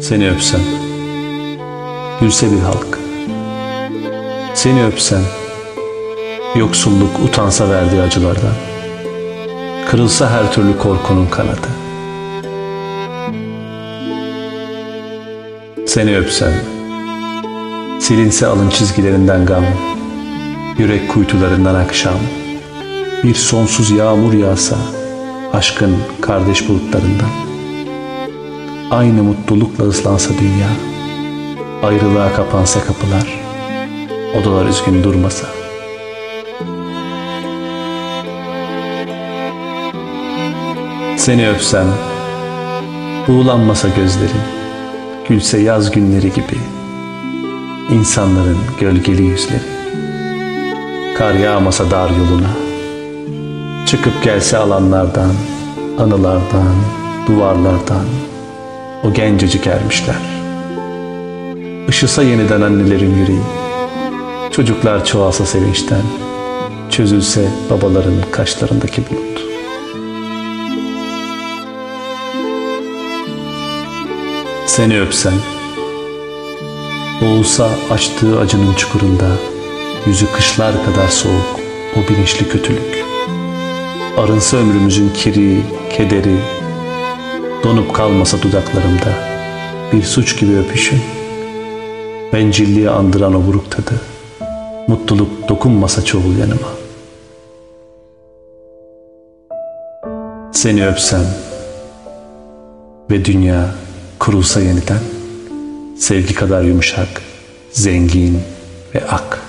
Seni öpsem Gülse bir halk. Seni öpsem Yoksulluk utansa verdiği acılardan. Kırılsa her türlü korkunun kanadı. Seni öpsem Silinse alın çizgilerinden gam. Yürek kuytularından akşam Bir sonsuz yağmur yağsa Aşkın kardeş bulutlarından. Aynı mutlulukla ıslansa dünya Ayrılığa kapansa kapılar Odalar üzgün durmasa. Seni öpsem Buğulanmasa gözlerin Gülse yaz günleri gibi İnsanların gölgeli yüzleri. Kar yağmasa dar yoluna Çıkıp gelse alanlardan Anılardan Duvarlardan O gencecik ermişler. Işısa yeniden annelerin yüreği Çocuklar çoğalsa sevinçten Çözülse babaların kaşlarındaki bulut. Seni öpsem Boğulsa açtığı acının çukurunda Yüzü kışlar kadar soğuk O bilinçli kötülük Arınsa ömrümüzün kiri, kederi Donup kalmasa dudaklarımda Bir suç gibi öpüşün. Bencilliği andıran o buruk tadı Mutluluk dokunmasa çoğul yanıma. Seni öpsem Ve dünya kurulsa yeniden Sevgi kadar yumuşak, zengin ve ak